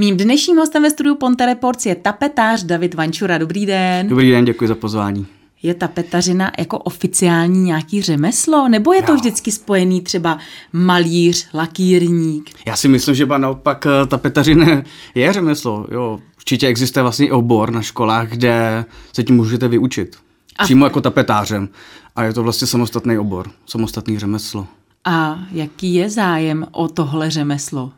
Mým dnešním hostem ve studiu Ponte Reports je tapetář David Vančura. Dobrý den. Dobrý den, děkuji za pozvání. Je tapetařina jako oficiální nějaký řemeslo, nebo je to Jo. vždycky spojený třeba malíř, lakírník? Já si myslím, že ba naopak eh, tapetařina je řemeslo. Jo, určitě existuje vlastně obor na školách, kde se tím můžete vyučit. A- Přímo jako tapetářem. A je to vlastně samostatný obor, samostatný řemeslo. A jaký je zájem o tohle řemeslo?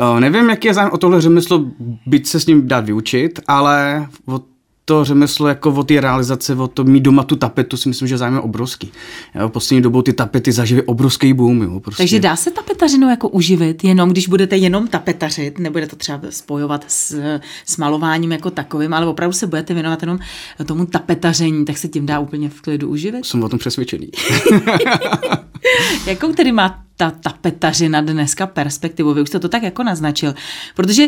Uh, nevím, jaký je zájem o tohle řemeslo, byť se s ním dát vyučit, ale o to řemeslo, jako o ty realizace, o to mít doma tu tapetu, si myslím, že zájem je obrovský. Jo, poslední dobou ty tapety zažily obrovský boom. Jo, prostě. Takže dá se tapetařinu jako uživit, jenom když budete jenom tapetařit, nebude to třeba spojovat s, s malováním jako takovým, ale opravdu se budete věnovat jenom tomu tapetaření, tak se tím dá úplně v klidu uživit. Jsem o tom přesvědčený. Jakou tedy má ta tapetařina dneska perspektivu? Vy už jste to tak jako naznačil. Protože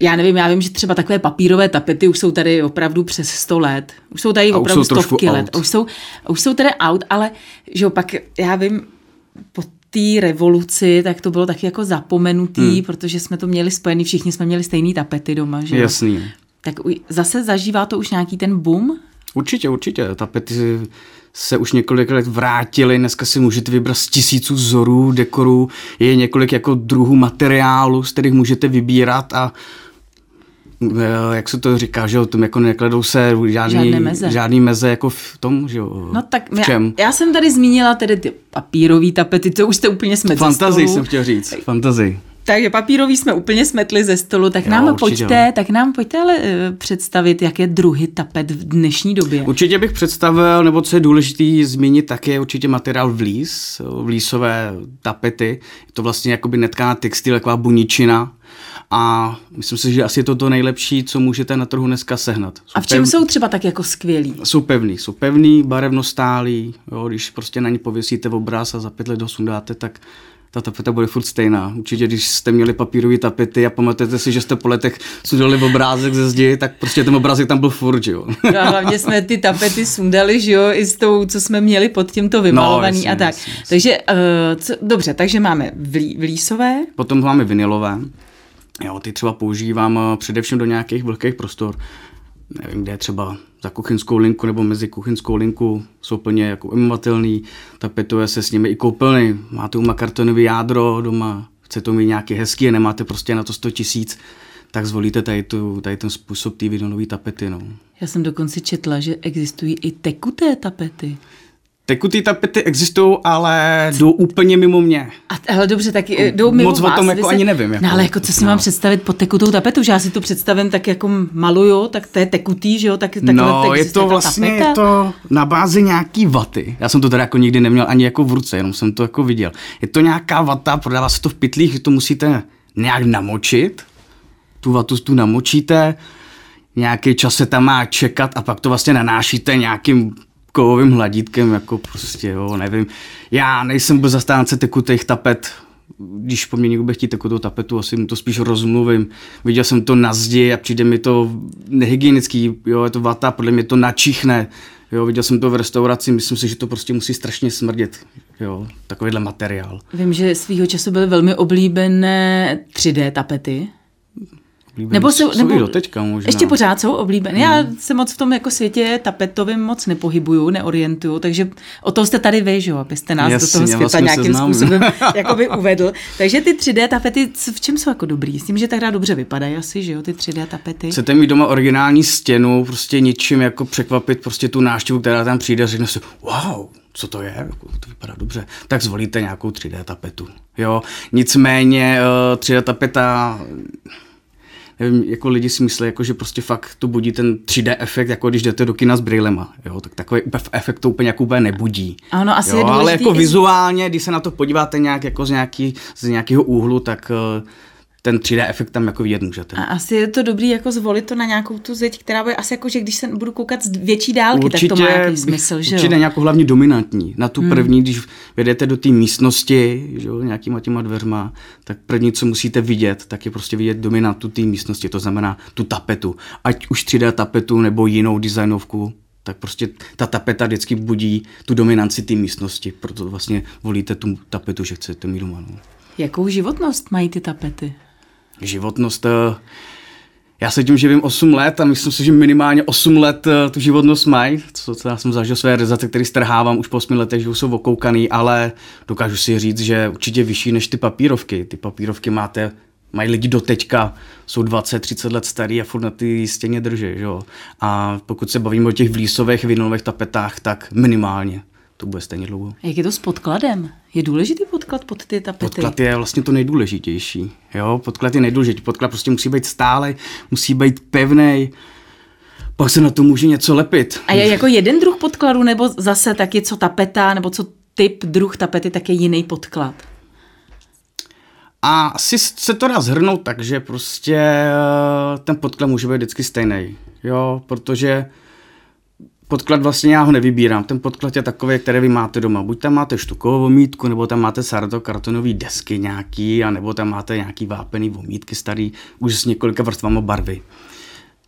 já nevím, já vím, že třeba takové papírové tapety už jsou tady opravdu přes 100 let. Už jsou tady A opravdu jsou stovky let. out. Už jsou, už jsou tady out, ale že jo, pak já vím, po té revoluci, tak to bylo taky jako zapomenutý, hmm. protože jsme to měli spojený, všichni jsme měli stejný tapety doma, že? Jasný. Tak zase zažívá to už nějaký ten boom? Určitě, určitě. Tapety se už několik let vrátily, dneska si můžete vybrat z tisíců vzorů, dekorů, je několik jako druhů materiálu, z kterých můžete vybírat a eh, jak se to říká, že jo, tom jako nekladou se žádný, Žádné meze. žádný meze jako v tom, že jo, No tak v čem? Já, já jsem tady zmínila tedy ty papírové tapety, to už jste úplně smetli ze Fantazii jsem chtěl říct, fantazii. Takže papírový jsme úplně smetli ze stolu, tak Jo, nám určitě pojďte, tak nám pojďte ale eh, představit, jaké druhy tapet v dnešní době. Určitě bych představil, nebo co je důležité zmínit, tak je určitě materiál vlís, vlísové tapety. Je to vlastně jakoby netkaná textil, taková buničina. A myslím si, že asi je to to nejlepší, co můžete na trhu dneska sehnat. A v čem pev- jsou třeba tak jako skvělí? Jsou pevný, jsou pevný, barevnostálý, jo, když prostě na ně pověsíte obraz a za pět let ho sundáte, tak ta tapeta bude furt stejná. Určitě, když jste měli papírové tapety a pamatujete si, že jste po letech sundali obrázek ze zdi, tak prostě ten obrázek tam byl furt, že jo. No a hlavně jsme ty tapety sundali, že jo, i s tou, co jsme měli pod tímto vymalovaný jasně, a tak. jasně, jasně. Takže, uh, co, dobře, takže máme vlí, vlísové, Potom máme vinilové. Jo, ty třeba používám eh, především do nějakých vlhkých prostor. Nevím, kde je třeba za kuchyňskou linku nebo mezi kuchyňskou linku jsou plně jako imovatelný, tapetuje se s nimi i koupelny, máte uma kartonový jádro doma, chce to mít nějaký hezký a nemáte prostě na to 100 tisíc, tak zvolíte tady, tu, tady ten způsob té vinilové tapety. No. já jsem dokonce četla, že existují i tekuté tapety. Tekutý tapety existují, ale jdou úplně mimo mě. A ale dobře, tak eh, jdou mimo Moc o vás, tom vy jako ani nevím, jako- no ale jako co si no. mám představit pod tekutou tapetu, že já si to představím tak jako maluju, tak to je tekutý, že jo, tak takhle No, je to vlastně tapeta. je to na bázi nějaký vaty. Já jsem to teda jako nikdy neměl ani jako v ruce, jenom jsem to jako viděl. Je to nějaká vata, prodává se to v pytlích, že to musíte nějak namočit. Tu vatu tu namočíte, nějaký čas se tam má čekat a pak to vlastně nanášíte nějakým kovovým hladítkem, jako prostě, jo, nevím. Já nejsem byl zastánce tekutých tapet, když po mně někdo bude chtít tekutou tapetu, asi mu to spíš rozmluvím. Viděl jsem to na zdi a přijde mi to nehygienický, jo, je to vata, podle mě to načichne. Jo, viděl jsem to v restauraci, myslím si, že to prostě musí strašně smrdět, jo, takovýhle materiál. Vím, že svýho času byly velmi oblíbené 3D tapety. Oblíbený Nebo se, jsou nebo i do teďka možná. Ještě pořád jsou oblíbené. Hmm. Já se moc v tom jako světě tapetovým moc nepohybuju, neorientuju, takže o to jste tady vy, že jo, abyste nás Jasně, do toho světa vlastně nějakým seznámím. způsobem jakoby uvedl. Takže ty 3D tapety, v čem jsou jako dobrý? S tím, že tak dobře vypadají asi, že jo, ty 3D tapety. Chcete mít doma originální stěnu, prostě ničím jako překvapit prostě tu návštěvu, která tam přijde a řekne si, wow, co to je, jako, to vypadá dobře, tak zvolíte nějakou 3D tapetu. Jo, nicméně eh, 3D tapeta, nevím, jako lidi si myslí, jako, že prostě fakt to budí ten 3D efekt, jako když jdete do kina s brýlema, jo, tak takový efekt to úplně jako úplně nebudí. Ano, asi jo, je ale jako vizuálně, když se na to podíváte nějak jako z, nějaký, z nějakého úhlu, tak eh, ten 3D efekt tam jako vidět můžete. A asi je to dobrý jako zvolit to na nějakou tu zeď, která bude asi jako, že když se budu koukat z větší dálky, tak to má nějaký smysl, že určitě jo? nějakou hlavně dominantní. Na tu první, když vedete do té místnosti, že jo, nějakýma těma dveřma, tak první, co musíte vidět, tak je prostě vidět dominantu té místnosti, to znamená tu tapetu. Ať už 3D tapetu nebo jinou designovku, tak prostě ta tapeta vždycky budí tu dominanci té místnosti, proto vlastně volíte tu tapetu, že chcete mít doma. No. Jakou životnost mají ty tapety? Životnost, eh, já se tím živím 8 let a myslím si, že minimálně 8 let eh, tu životnost mají, co, co já jsem zažil své rezace, který strhávám už po 8 letech, že už jsou okoukaný, ale dokážu si říct, že určitě vyšší než ty papírovky. Ty papírovky máte mají lidi do teďka, jsou 20-30 let starý a furt na ty stěně drží. Že? A pokud se bavíme o těch vlísových vinylových tapetách, tak minimálně to bude stejně dlouho. Jak je to s podkladem? Je důležitý podklad pod ty tapety? Podklad je vlastně to nejdůležitější. Jo? Podklad je nejdůležitější. Podklad prostě musí být stále, musí být pevný. Pak se na to může něco lepit. A je jako jeden druh podkladu, nebo zase taky co tapeta, nebo co typ, druh tapety, tak je jiný podklad? A asi se to dá zhrnout tak, že prostě eh, ten podklad může být vždycky stejný. Jo, protože podklad vlastně já ho nevybírám. Ten podklad je takový, který vy máte doma. Buď tam máte štukovou vomítku, nebo tam máte sardo kartonové desky nějaký, a nebo tam máte nějaký vápený vomítky starý, už s několika vrstvama barvy.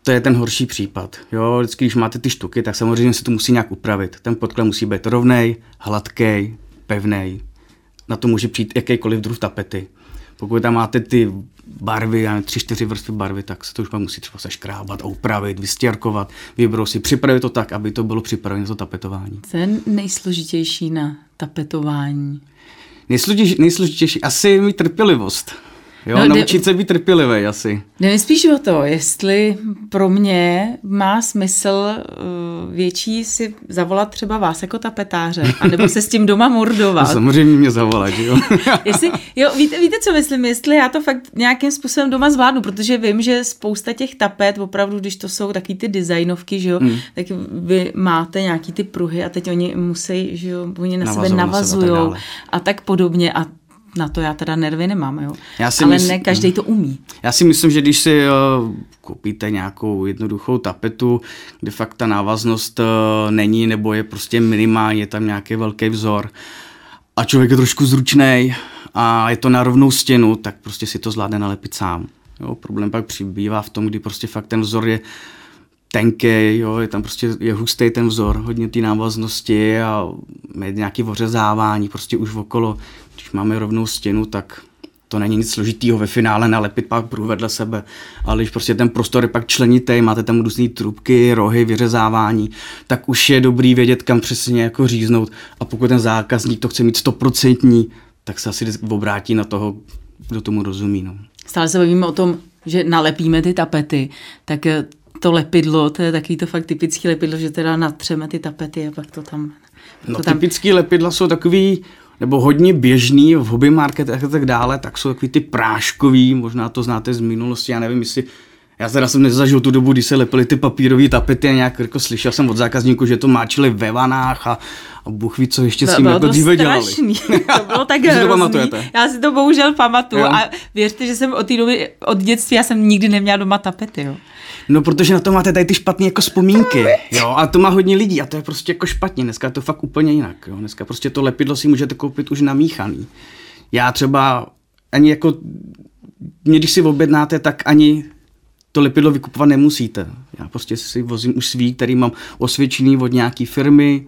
To je ten horší případ. Jo, vždycky, když máte ty štuky, tak samozřejmě se to musí nějak upravit. Ten podklad musí být rovnej, hladký, pevný. Na to může přijít jakýkoliv druh tapety. Pokud tam máte ty barvy, tři, čtyři vrstvy barvy, tak se to už musí třeba seškrábat, upravit, vystěrkovat, si připravit to tak, aby to bylo připraveno to tapetování. Co je nejsložitější na tapetování? Nejsložitější, nejsložitější asi mít trpělivost. Jo, no, naučit jde, se být trpělivý asi. Jde mi spíš o to, jestli pro mě má smysl uh, větší si zavolat třeba vás jako tapetáře, anebo se s tím doma mordovat. No, samozřejmě mě zavolat, jo. jestli, jo, víte, víte, co myslím, jestli já to fakt nějakým způsobem doma zvládnu, protože vím, že spousta těch tapet, opravdu, když to jsou taky ty designovky, že jo, hmm. tak vy máte nějaký ty pruhy a teď oni musí, že jo, oni na Navazou, sebe navazují a, tak a tak podobně a na to já teda nervy nemám, jo. Já si Ale mysl... ne každý to umí. Já si myslím, že když si uh, koupíte nějakou jednoduchou tapetu, kde fakt ta návaznost uh, není nebo je prostě minimální, je tam nějaký velký vzor a člověk je trošku zručný a je to na rovnou stěnu, tak prostě si to zvládne nalepit sám. Jo, problém pak přibývá v tom, kdy prostě fakt ten vzor je tenký, jo, je tam prostě je hustý ten vzor, hodně té návaznosti a nějaké ořezávání prostě už okolo když máme rovnou stěnu, tak to není nic složitýho ve finále nalepit pak prů vedle sebe, ale když prostě ten prostor je pak členitý, máte tam různé trubky, rohy, vyřezávání, tak už je dobrý vědět, kam přesně jako říznout a pokud ten zákazník to chce mít stoprocentní, tak se asi obrátí na toho, kdo tomu rozumí. No. Stále se bavíme o tom, že nalepíme ty tapety, tak eh, to lepidlo, to je takový to fakt typický lepidlo, že teda natřeme ty tapety a pak to tam... No, to tam... typický lepidla jsou takový nebo hodně běžný v hobby marketech a tak dále, tak jsou takový ty práškový, možná to znáte z minulosti, já nevím, jestli já teda jsem nezažil tu dobu, kdy se lepily ty papírové tapety a nějak jako slyšel jsem od zákazníků, že to máčili ve vanách a, a Bůh ví, co ještě to s tím jako dříve dělali. to bylo tak hrozný. Já si to bohužel pamatuju a věřte, že jsem od té doby, od dětství, já jsem nikdy neměla doma tapety. Jo. No, protože na to máte tady ty špatné jako vzpomínky, jo, a to má hodně lidí a to je prostě jako špatně, dneska je to fakt úplně jinak, jo, dneska prostě to lepidlo si můžete koupit už namíchaný. Já třeba ani jako, mě když si objednáte, tak ani to lepidlo vykupovat nemusíte. Já prostě si vozím už svý, který mám osvědčený od nějaký firmy,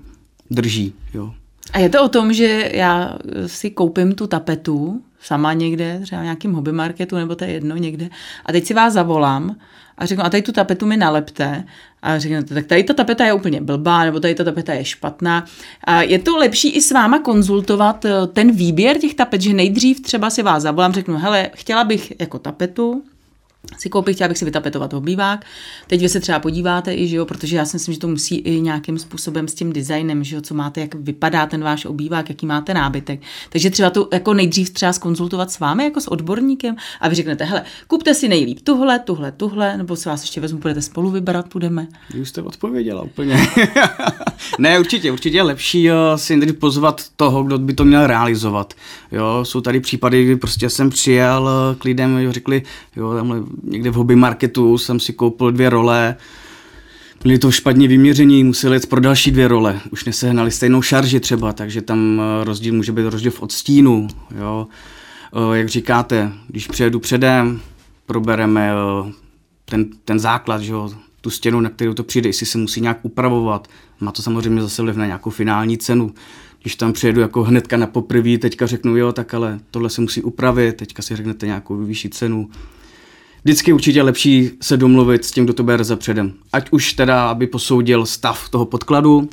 drží, jo. A je to o tom, že já si koupím tu tapetu sama někde, třeba v nějakém hobby marketu, nebo to je jedno někde, a teď si vás zavolám a řeknu, a tady tu tapetu mi nalepte. A řeknete, tak tady ta tapeta je úplně blbá, nebo tady ta tapeta je špatná. A je to lepší i s váma konzultovat eh, ten výběr těch tapet, že nejdřív třeba si vás zavolám, řeknu, hele, chtěla bych jako tapetu, si koupit, chtěla bych si vytapetovat obývák. Teď vy se třeba podíváte i, že jo, protože já si myslím, že to musí i nějakým způsobem s tím designem, že jo, co máte, jak vypadá ten váš obývák, jaký máte nábytek. Takže třeba to jako nejdřív třeba skonzultovat s vámi, jako s odborníkem a vy řeknete, hele, kupte si nejlíp tuhle, tuhle, tuhle, nebo si vás ještě vezmu, budete spolu vybrat, půjdeme. Vy jste odpověděla úplně. ne, určitě, určitě je lepší uh, si někdy pozvat toho, kdo by to měl realizovat. Jo, jsou tady případy, kdy prostě jsem přijel uh, k lidem, jo, řekli, jo, tamhle někde v hobby marketu jsem si koupil dvě role, byly to špatně vyměření, museli jít pro další dvě role. Už nesehnali stejnou šarži třeba, takže tam eh, rozdíl může být rozdíl v odstínu. Jo. Eh, jak říkáte, když přijedu předem, probereme eh, ten, ten základ, že jo, tu stěnu, na kterou to přijde, jestli se musí nějak upravovat. Má to samozřejmě zase vliv na nějakou finální cenu. Když tam přijedu jako hnedka na poprvé, teďka řeknu, jo, tak ale tohle se musí upravit, teďka si řeknete nějakou vyšší cenu vždycky určitě lepší se domluvit s tím, kdo to bude za předem. Ať už teda, aby posoudil stav toho podkladu,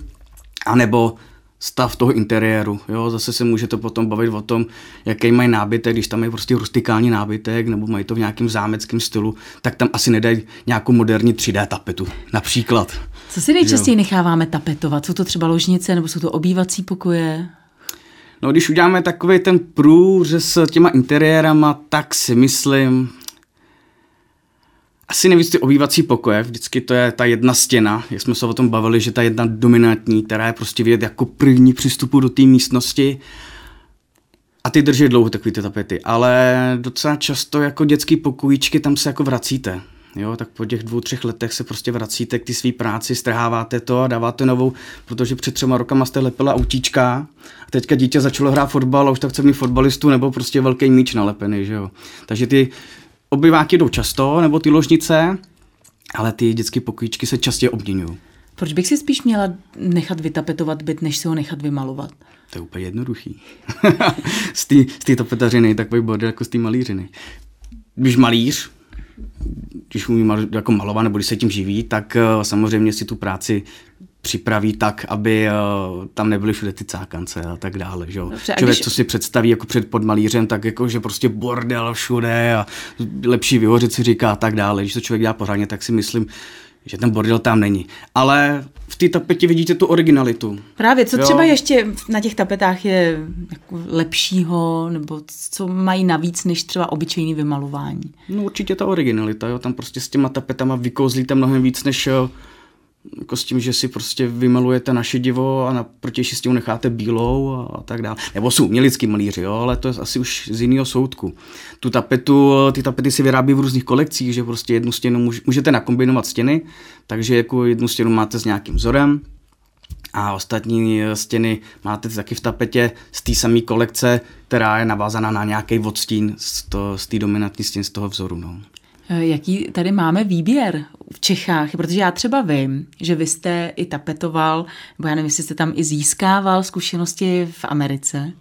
anebo stav toho interiéru. Jo? Zase se můžete potom bavit o tom, jaký mají nábytek, když tam je prostě rustikální nábytek, nebo mají to v nějakém zámeckém stylu, tak tam asi nedají nějakou moderní 3D tapetu, například. Co si nejčastěji jo. necháváme tapetovat? Jsou to třeba ložnice, nebo jsou to obývací pokoje? No, když uděláme takový ten průřez s těma interiérama, tak si myslím, asi nejvíc ty obývací pokoje, vždycky to je ta jedna stěna, jak jsme se o tom bavili, že ta jedna dominantní, která je prostě vidět jako první přístupu do té místnosti a ty drží dlouho takový ty tapety, ale docela často jako dětský pokojíčky tam se jako vracíte. Jo, tak po těch dvou, třech letech se prostě vracíte k ty své práci, strháváte to a dáváte novou, protože před třema rokama jste lepila autíčka a teďka dítě začalo hrát fotbal a už tak chce mít fotbalistu nebo prostě velký míč nalepený, že jo. Takže ty obyváky jdou často, nebo ty ložnice, ale ty dětské pokojíčky se častěji obměňují. Proč bych si spíš měla nechat vytapetovat byt, než si ho nechat vymalovat? To je úplně jednoduchý. z té tapetařiny takový bordel jako z té malířiny. Když malíř, když umí jako malovat nebo když se tím živí, tak uh, samozřejmě si tu práci připraví tak, aby uh, tam nebyly všude ty cákance a tak dále. Že? Dobře, Člověk, když... co si představí jako před podmalířem, tak jako, že prostě bordel všude a lepší vyhořit si říká a tak dále. Když to člověk dělá pořádně, tak si myslím, že ten bordel tam není. Ale v té tapetě vidíte tu originalitu. Právě, co jo? třeba ještě na těch tapetách je jako lepšího, nebo co mají navíc, než třeba obyčejný vymalování? No určitě ta originalita, jo? tam prostě s těma tapetama vykouzlíte mnohem víc, než jako s tím, že si prostě vymalujete naše divo a na protější s tím necháte bílou a, a tak dále. Nebo jsou umělický malíři, jo, ale to je asi už z jiného soudku. Tu tapetu, ty tapety si vyrábí v různých kolekcích, že prostě jednu stěnu můžete nakombinovat stěny, takže jako jednu stěnu máte s nějakým vzorem, a ostatní stěny máte taky v tapetě z té samé kolekce, která je navázaná na nějaký odstín z té dominantní stěn z toho vzoru. No. Eh, jaký tady máme výběr v Čechách? Protože já třeba vím, že vy jste i tapetoval, nebo já nevím, jestli jste tam i získával zkušenosti v Americe.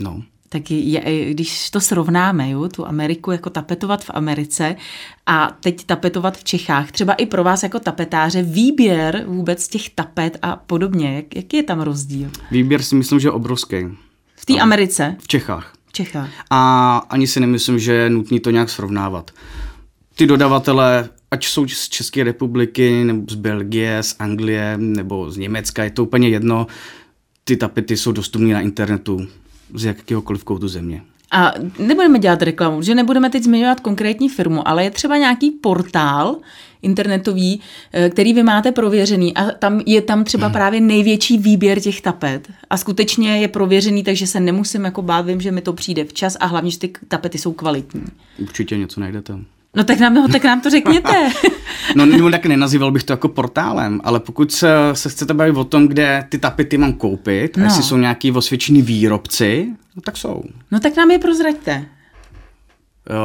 No. Tak je, když to srovnáme, jo, tu Ameriku jako tapetovat v Americe a teď tapetovat v Čechách, třeba i pro vás jako tapetáře, výběr vůbec těch tapet a podobně, jak, jaký je tam rozdíl? Výběr si myslím, že je obrovský. V té Americe? V Čechách. V Čechách. A ani si nemyslím, že je nutný to nějak srovnávat ty dodavatele, ať jsou z České republiky, nebo z Belgie, z Anglie, nebo z Německa, je to úplně jedno, ty tapety jsou dostupné na internetu z jakéhokoliv koutu země. A nebudeme dělat reklamu, že nebudeme teď zmiňovat konkrétní firmu, ale je třeba nějaký portál internetový, eh, který vy máte prověřený a tam je tam třeba hmm. právě největší výběr těch tapet a skutečně je prověřený, takže se nemusím jako bát, vím, že mi to přijde včas a hlavně, že ty tapety jsou kvalitní. Určitě něco najdete. No tak nám, no, tak nám to řekněte. no nebo tak nenazýval bych to jako portálem, ale pokud se, se chcete bavit o tom, kde ty tapety mám koupit, no. jestli jsou nějaký osvědčený výrobci, no tak jsou. No tak nám je prozraďte.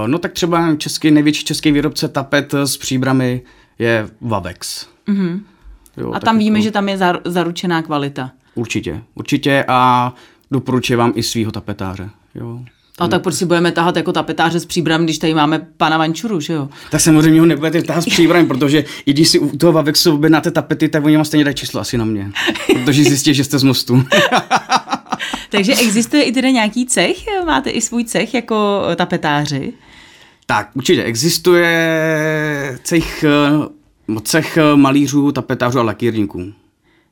No tak třeba český, největší český výrobce tapet s příbramy je Vavex. Mm-hmm. Jo, a tam víme, jako... že tam je zaručená kvalita. Určitě, určitě a doporučuji vám i svého tapetáře. Jo. A tak prostě budeme tahat jako tapetáře s příbram, když tady máme pana Vančuru, že jo? Tak samozřejmě ho nebudete tahat s příbram, protože i když si u toho Vavexu objednáte tapety, tak oni vám stejně dají číslo asi na mě. Protože zjistí, že jste z mostu. Takže existuje i tedy nějaký cech? Máte i svůj cech jako tapetáři? Tak, určitě existuje cech, eh, cech malířů, tapetářů a lakírníků.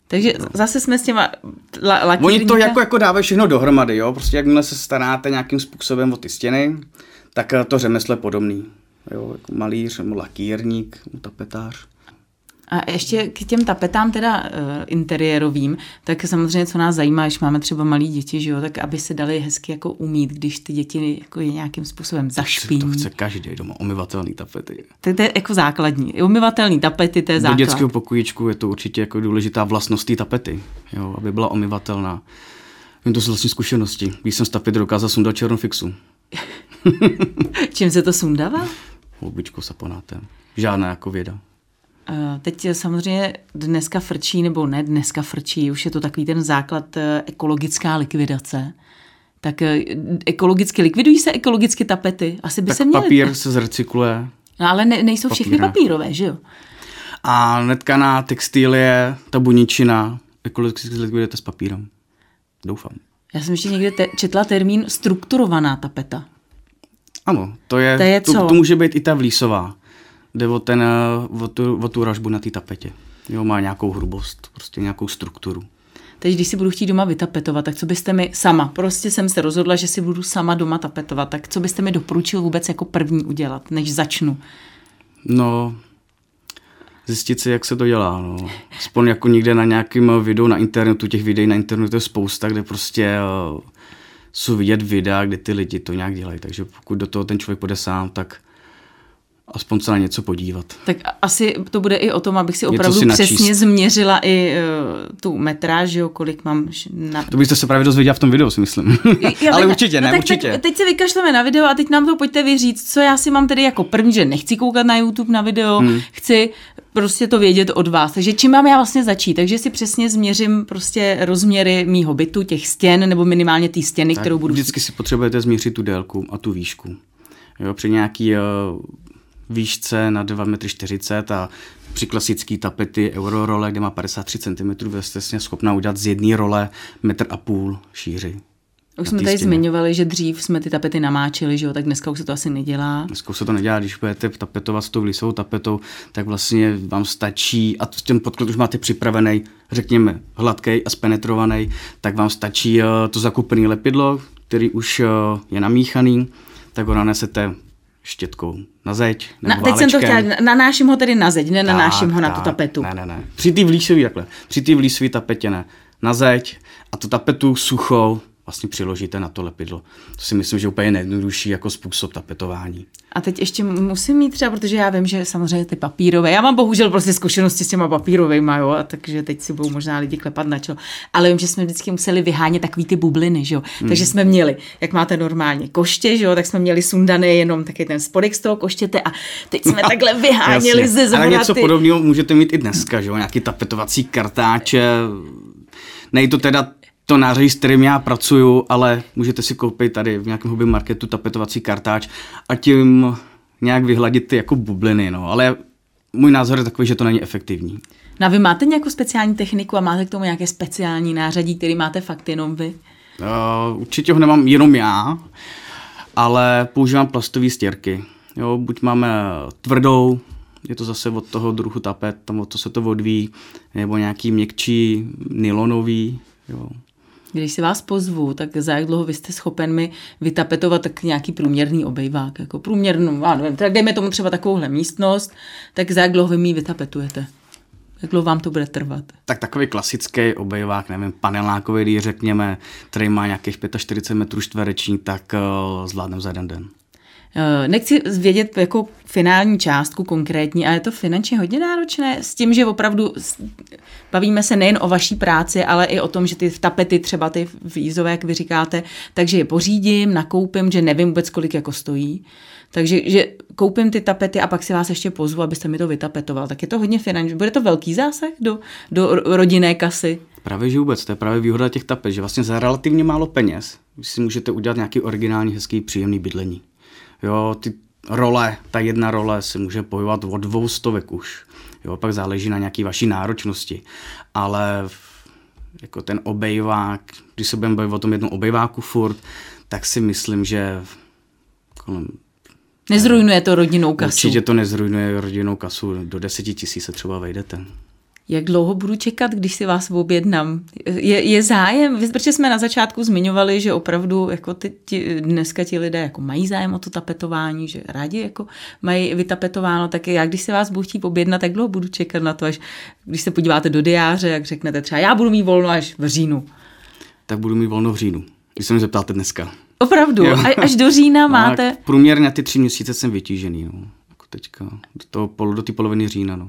Takže zase jsme s těma la- Oni to jako, jako dávají všechno dohromady, jo? Prostě jakmile se staráte nějakým způsobem o ty stěny, tak eh, to řemeslo je podobný. Jo? Jako malíř, lakírník, tapetář. A ještě k těm tapetám teda uh, interiérovým, tak samozřejmě, co nás zajímá, když máme třeba malí děti, že jo, tak aby se dali hezky jako umít, když ty děti jako je nějakým způsobem zašpí. To chce každý doma, umyvatelný tapety. To, to je jako základní. Umyvatelný tapety, to je základ. Do dětského pokojíčku je to určitě jako důležitá vlastnost té tapety, jo, aby byla umyvatelná. Vím to z vlastní zkušenosti. Když jsem z tapety dokázal sundat černou fixu. Čím se to sundává? Houbičkou saponátem. Žádná jako věda. Teď samozřejmě dneska frčí, nebo ne dneska frčí, už je to takový ten základ eh, ekologická likvidace. Tak eh, ekologicky likvidují se ekologicky tapety? Asi by tak se měly. papír se zrecykluje. No ale ne, nejsou všechny Papírné. papírové, že jo? A netkaná textilie, ta buničina, ekologicky zlikvidujete s papírem. Doufám. Já jsem ještě někde te- četla termín strukturovaná tapeta. Ano, to je, To je to, co? to může být i ta vlísová. Jde o, ten, eh, o, tu, o tu ražbu na té tapetě. Jo, má nějakou hrubost, prostě nějakou strukturu. Takže když si budu chtít doma vytapetovat, tak co byste mi sama, prostě jsem se rozhodla, že si budu sama doma tapetovat, tak co byste mi doporučil vůbec jako první udělat, než začnu? No, zjistit si, jak se to dělá. No. Aspoň jako někde na nějakém videu na internetu, těch videí na internetu je spousta, kde prostě uh, jsou vidět videa, kde ty lidi to nějak dělají. Takže pokud do toho ten člověk půjde sám, tak aspoň se na něco podívat. Tak asi to bude i o tom, abych si opravdu si načíst. přesně změřila i uh, tu metráž, jo, kolik mám na... To byste se právě dozvěděla v tom videu, si myslím. Jo, Ale tak- určitě, ne, no tak, určitě. Tak, teď se vykašleme na video a teď nám to pojďte vyříct, co já si mám tedy jako první, že nechci koukat na YouTube na video, hmm. chci prostě to vědět od vás. Takže čím mám já vlastně začít? Takže si přesně změřím prostě rozměry mýho bytu, těch stěn, nebo minimálně té stěny, Tak kterou budu Vždycky si potřebujete změřit tu délku a tu výšku. Jo, při nějaký uh, výšce na 2,40 m a při klasické tapety Eurorole, kde má 53 cm, vy jste vlastně schopná udělat z jedné role metr a půl šíři. Už jsme tady stěně. zmiňovali, že dřív jsme ty tapety namáčeli, že jo, tak dneska už se to asi nedělá. Dneska už se to nedělá, když budete tapetovat s tou vlisovou tapetou, tak vlastně vám stačí, a ten podklad už máte připravený, řekněme, hladký a spenetrovaný, tak vám stačí eh, to zakupené lepidlo, který už eh, je namíchaný, tak ho nanesete štětkou na zeď nebo Na, teď jsem to válečkem. chtěla, nanáším ho tedy na zeď, ne nanáším ho na tu tak. tapetu. Ne, ne, ne. Při té vlísový takhle. Při té vlísový tapetě ne. Na zeď a tu tapetu suchou vlastně přiložíte na to lepidlo. To si myslím, že je úplně nejjednodušší jako způsob tapetování. A teď ještě musím mít třeba, protože já vím, že samozřejmě ty papírové, já mám bohužel prostě zkušenosti s těma papírovými, jo, a takže teď si budou možná lidi klepat na čelo. Ale vím, že jsme vždycky museli vyhánět takový ty bubliny, že jo. Hmm. Takže jsme měli, jak máte normálně koště, že jo, tak jsme měli sundané jenom taky ten spodek z toho koštěte a teď jsme takhle vyháněli Jasně. ze zhora Ale něco ty... podobného můžete mít i dneska, že jo? Nějaký tapetovací kartáče. Nej to teda to nářadí, s kterým já pracuju, ale můžete si koupit tady v nějakém hobby marketu tapetovací kartáč a tím nějak vyhladit ty jako bubliny, no. Ale můj názor je takový, že to není efektivní. No a vy máte nějakou speciální techniku a máte k tomu nějaké speciální nářadí, který máte fakt jenom vy? Uh, určitě ho nemám jenom já, ale používám plastové stěrky. Jo, buď máme tvrdou, je to zase od toho druhu tapet, tam od to se to odvíjí, nebo nějaký měkčí, nylonový. Jo. Když si vás pozvu, tak za jak dlouho vy jste schopen mi vytapetovat tak nějaký průměrný obejvák, jako průměrnou, nevím, tak dejme tomu třeba takovouhle místnost, tak za jak dlouho vy mi vytapetujete? Jak dlouho vám to bude trvat? Tak takový klasický obejvák, nevím, panelákový, řekněme, který má nějakých 45 metrů čtvereční, tak uh, zvládnem za jeden den. Eh, Nechci vědět jako finální částku konkrétní, a je to finančně hodně náročné s tím, že opravdu bavíme se nejen o vaší práci, ale i o tom, že ty tapety, třeba ty vízové, jak vy říkáte, takže je pořídím, nakoupím, že nevím vůbec, kolik jako stojí. Takže že koupím ty tapety a pak si vás ještě pozvu, abyste mi to vytapetoval. Tak je to hodně finanční. Bude to velký zásah do, do ro- rodinné kasy. Právě že vůbec, to je právě výhoda těch tapet, že vlastně za relativně málo peněz si můžete udělat nějaký originální, hezký, příjemný bydlení. Jo, ty role, ta jedna role se může pohybovat od dvou stovek už. Jo, pak záleží na nějaký vaší náročnosti. Ale jako ten obejvák, když se budeme bavit o tom jednom obejváku furt, tak si myslím, že kolem, Nezrujnuje to rodinnou kasu. určitě to nezrujnuje rodinnou kasu, do deseti tisíc se třeba vejdete. Jak dlouho budu čekat, když si vás objednám? Je, je zájem? Protože jsme na začátku zmiňovali, že opravdu jako ty, ti, dneska ti lidé jako mají zájem o to tapetování, že rádi jako mají vytapetováno, tak já když se vás budu chtít objednat, tak dlouho budu čekat na to, až když se podíváte do diáře, jak řeknete třeba, já budu mít volno až v říjnu. Tak budu mít volno v říjnu, když se mi zeptáte dneska. Opravdu, Jo. a, až do října máte... No, průměrně na ty tři měsíce jsem vytížený, no. Jako teďka, do, toho, do té poloviny října, no.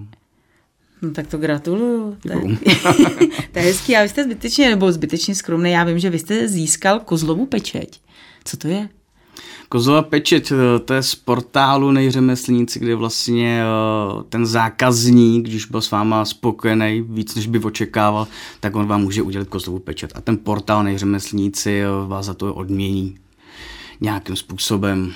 No, tak to gratuluju. To je, Děkuju. to je hezký, a vy jste zbytečně, nebo zbytečně skromný. Já vím, že vy jste získal kozlovou pečeť. Co to je? Kozová pečeť, eh, to je z portálu Nejřemeslníci, kde vlastně eh, ten zákazník, když byl s váma spokojený víc, než by očekával, tak on vám může udělat kozlovou pečeť. A ten portál Nejřemeslníci eh, vás za to odmění nějakým způsobem.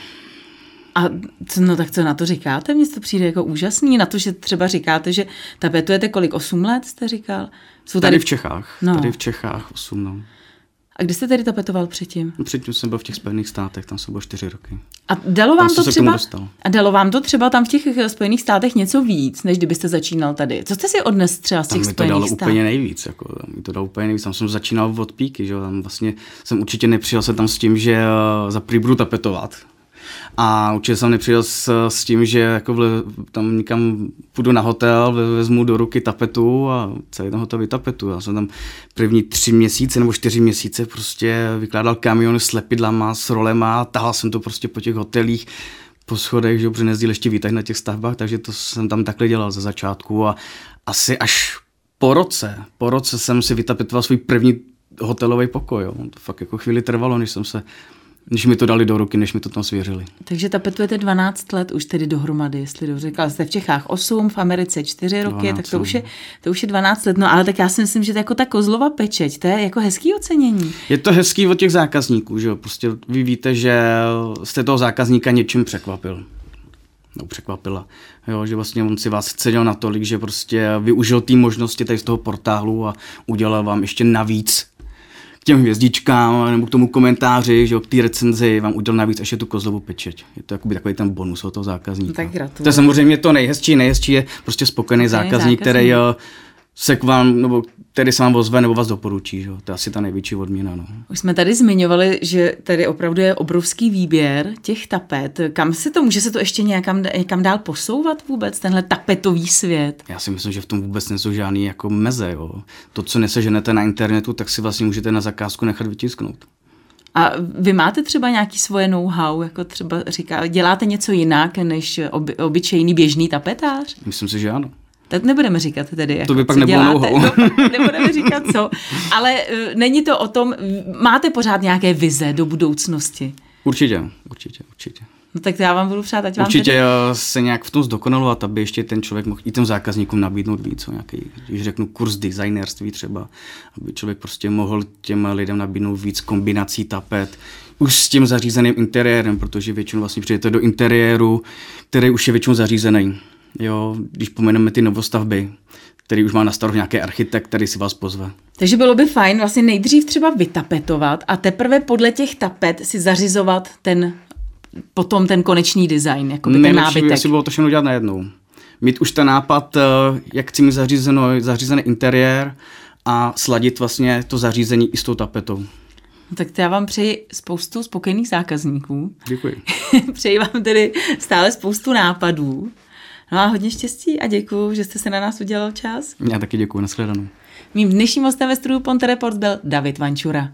A co, no tak co na to říkáte? Mně to přijde jako úžasný, na to, že třeba říkáte, že tapetujete kolik, 8 let jste říkal? Jsou tady, tady v Čechách, no. tady v Čechách 8, no. A kde jste tedy tapetoval předtím? No, předtím jsem byl v těch Spojených státech, tam jsem byl čtyři roky. A dalo vám to třeba, a dalo vám to třeba tam v těch Spojených státech něco víc, než kdybyste začínal tady? Co jste si odnes třeba z těch tam Spojených států? to dalo úplně nejvíc, jako, tam mi to dalo úplně nejvíc. Tam jsem začínal od píky, že tam vlastně jsem určitě nepřijel se tam s tím, že uh, za budu tapetovat, a určitě jsem nepřijel s, s tím, že jako vle, tam někam půjdu na hotel, vezmu do ruky tapetu a celý ten hotel vytapetu. Já jsem tam první tři měsíce nebo čtyři měsíce prostě vykládal kamiony s lepidlama, s rolema, tahal jsem to prostě po těch hotelích, po schodech, že protože nezdíl ještě výtah na těch stavbách, takže to jsem tam takhle dělal ze začátku a asi až po roce, po roce jsem si vytapetoval svůj první hotelový pokoj. Jo. To fakt jako chvíli trvalo, než jsem se než mi to dali do ruky, než mi to tam svěřili. Takže tapetujete 12 let už tedy dohromady, jestli dobře říkal. Jste v Čechách 8, v Americe 4 roky, 12, tak to už, je, to už je 12 let. No ale tak já si myslím, že to jako ta kozlova pečeť, to je jako hezký ocenění. Je to hezký od těch zákazníků, že jo. Prostě vy víte, že jste toho zákazníka něčím překvapil. No, překvapila. Jo, že vlastně on si vás cenil natolik, že prostě využil té možnosti tady z toho portálu a udělal vám ještě navíc k těm hvězdičkám nebo k tomu komentáři, že k té recenzi vám udělal navíc ještě tu kozlovou pečeť. Je to jakoby takový ten bonus od toho zákazníka. Tak gratuluji. To je samozřejmě to nejhezčí, nejhezčí je prostě spokojený zákazník, zákazník, který se k vám, nebo který se vám ozve nebo vás doporučí. Že? To je asi ta největší odměna. No. Už jsme tady zmiňovali, že tady opravdu je obrovský výběr těch tapet. Kam se to, může se to ještě nějakam, někam dál posouvat vůbec, tenhle tapetový svět? Já si myslím, že v tom vůbec nejsou žádný jako meze. Jo. To, co neseženete na internetu, tak si vlastně můžete na zakázku nechat vytisknout. A vy máte třeba nějaký svoje know-how, jako třeba říká, děláte něco jinak než oby, obyčejný běžný tapetář? Myslím si, že ano. Tak nebudeme říkat tedy, jako, to by pak nebylo no, nebudeme říkat co, ale uh, není to o tom, máte pořád nějaké vize do budoucnosti? Určitě, určitě, určitě. No tak já vám budu přát, ať vám Určitě tedy... Eh, se nějak v tom zdokonalovat, aby ještě ten člověk mohl i těm zákazníkům nabídnout víc, co nějaký, když řeknu kurz designerství třeba, aby člověk prostě mohl těm lidem nabídnout víc kombinací tapet, už s tím zařízeným interiérem, protože většinou vlastně přijete do interiéru, který už je většinou zařízený jo, když pomeneme ty novostavby, který už má na starost nějaký architekt, který si vás pozve. Takže bylo by fajn vlastně nejdřív třeba vytapetovat a teprve podle těch tapet si zařizovat ten potom ten konečný design, jako ten nábytek. si bylo to všechno dělat najednou. Mít už ten nápad, eh, jak chci mít zařízeno, zařízený interiér a sladit vlastně to zařízení i s tou tapetou. No tak to já vám přeji spoustu spokojených zákazníků. Děkuji. přeji vám tedy stále spoustu nápadů No a hodně štěstí a děkuji, že jste se na nás udělal čas. Já taky děkuji, nashledanou. Mým dnešním hostem ve studiu Ponte Report byl David Vančura.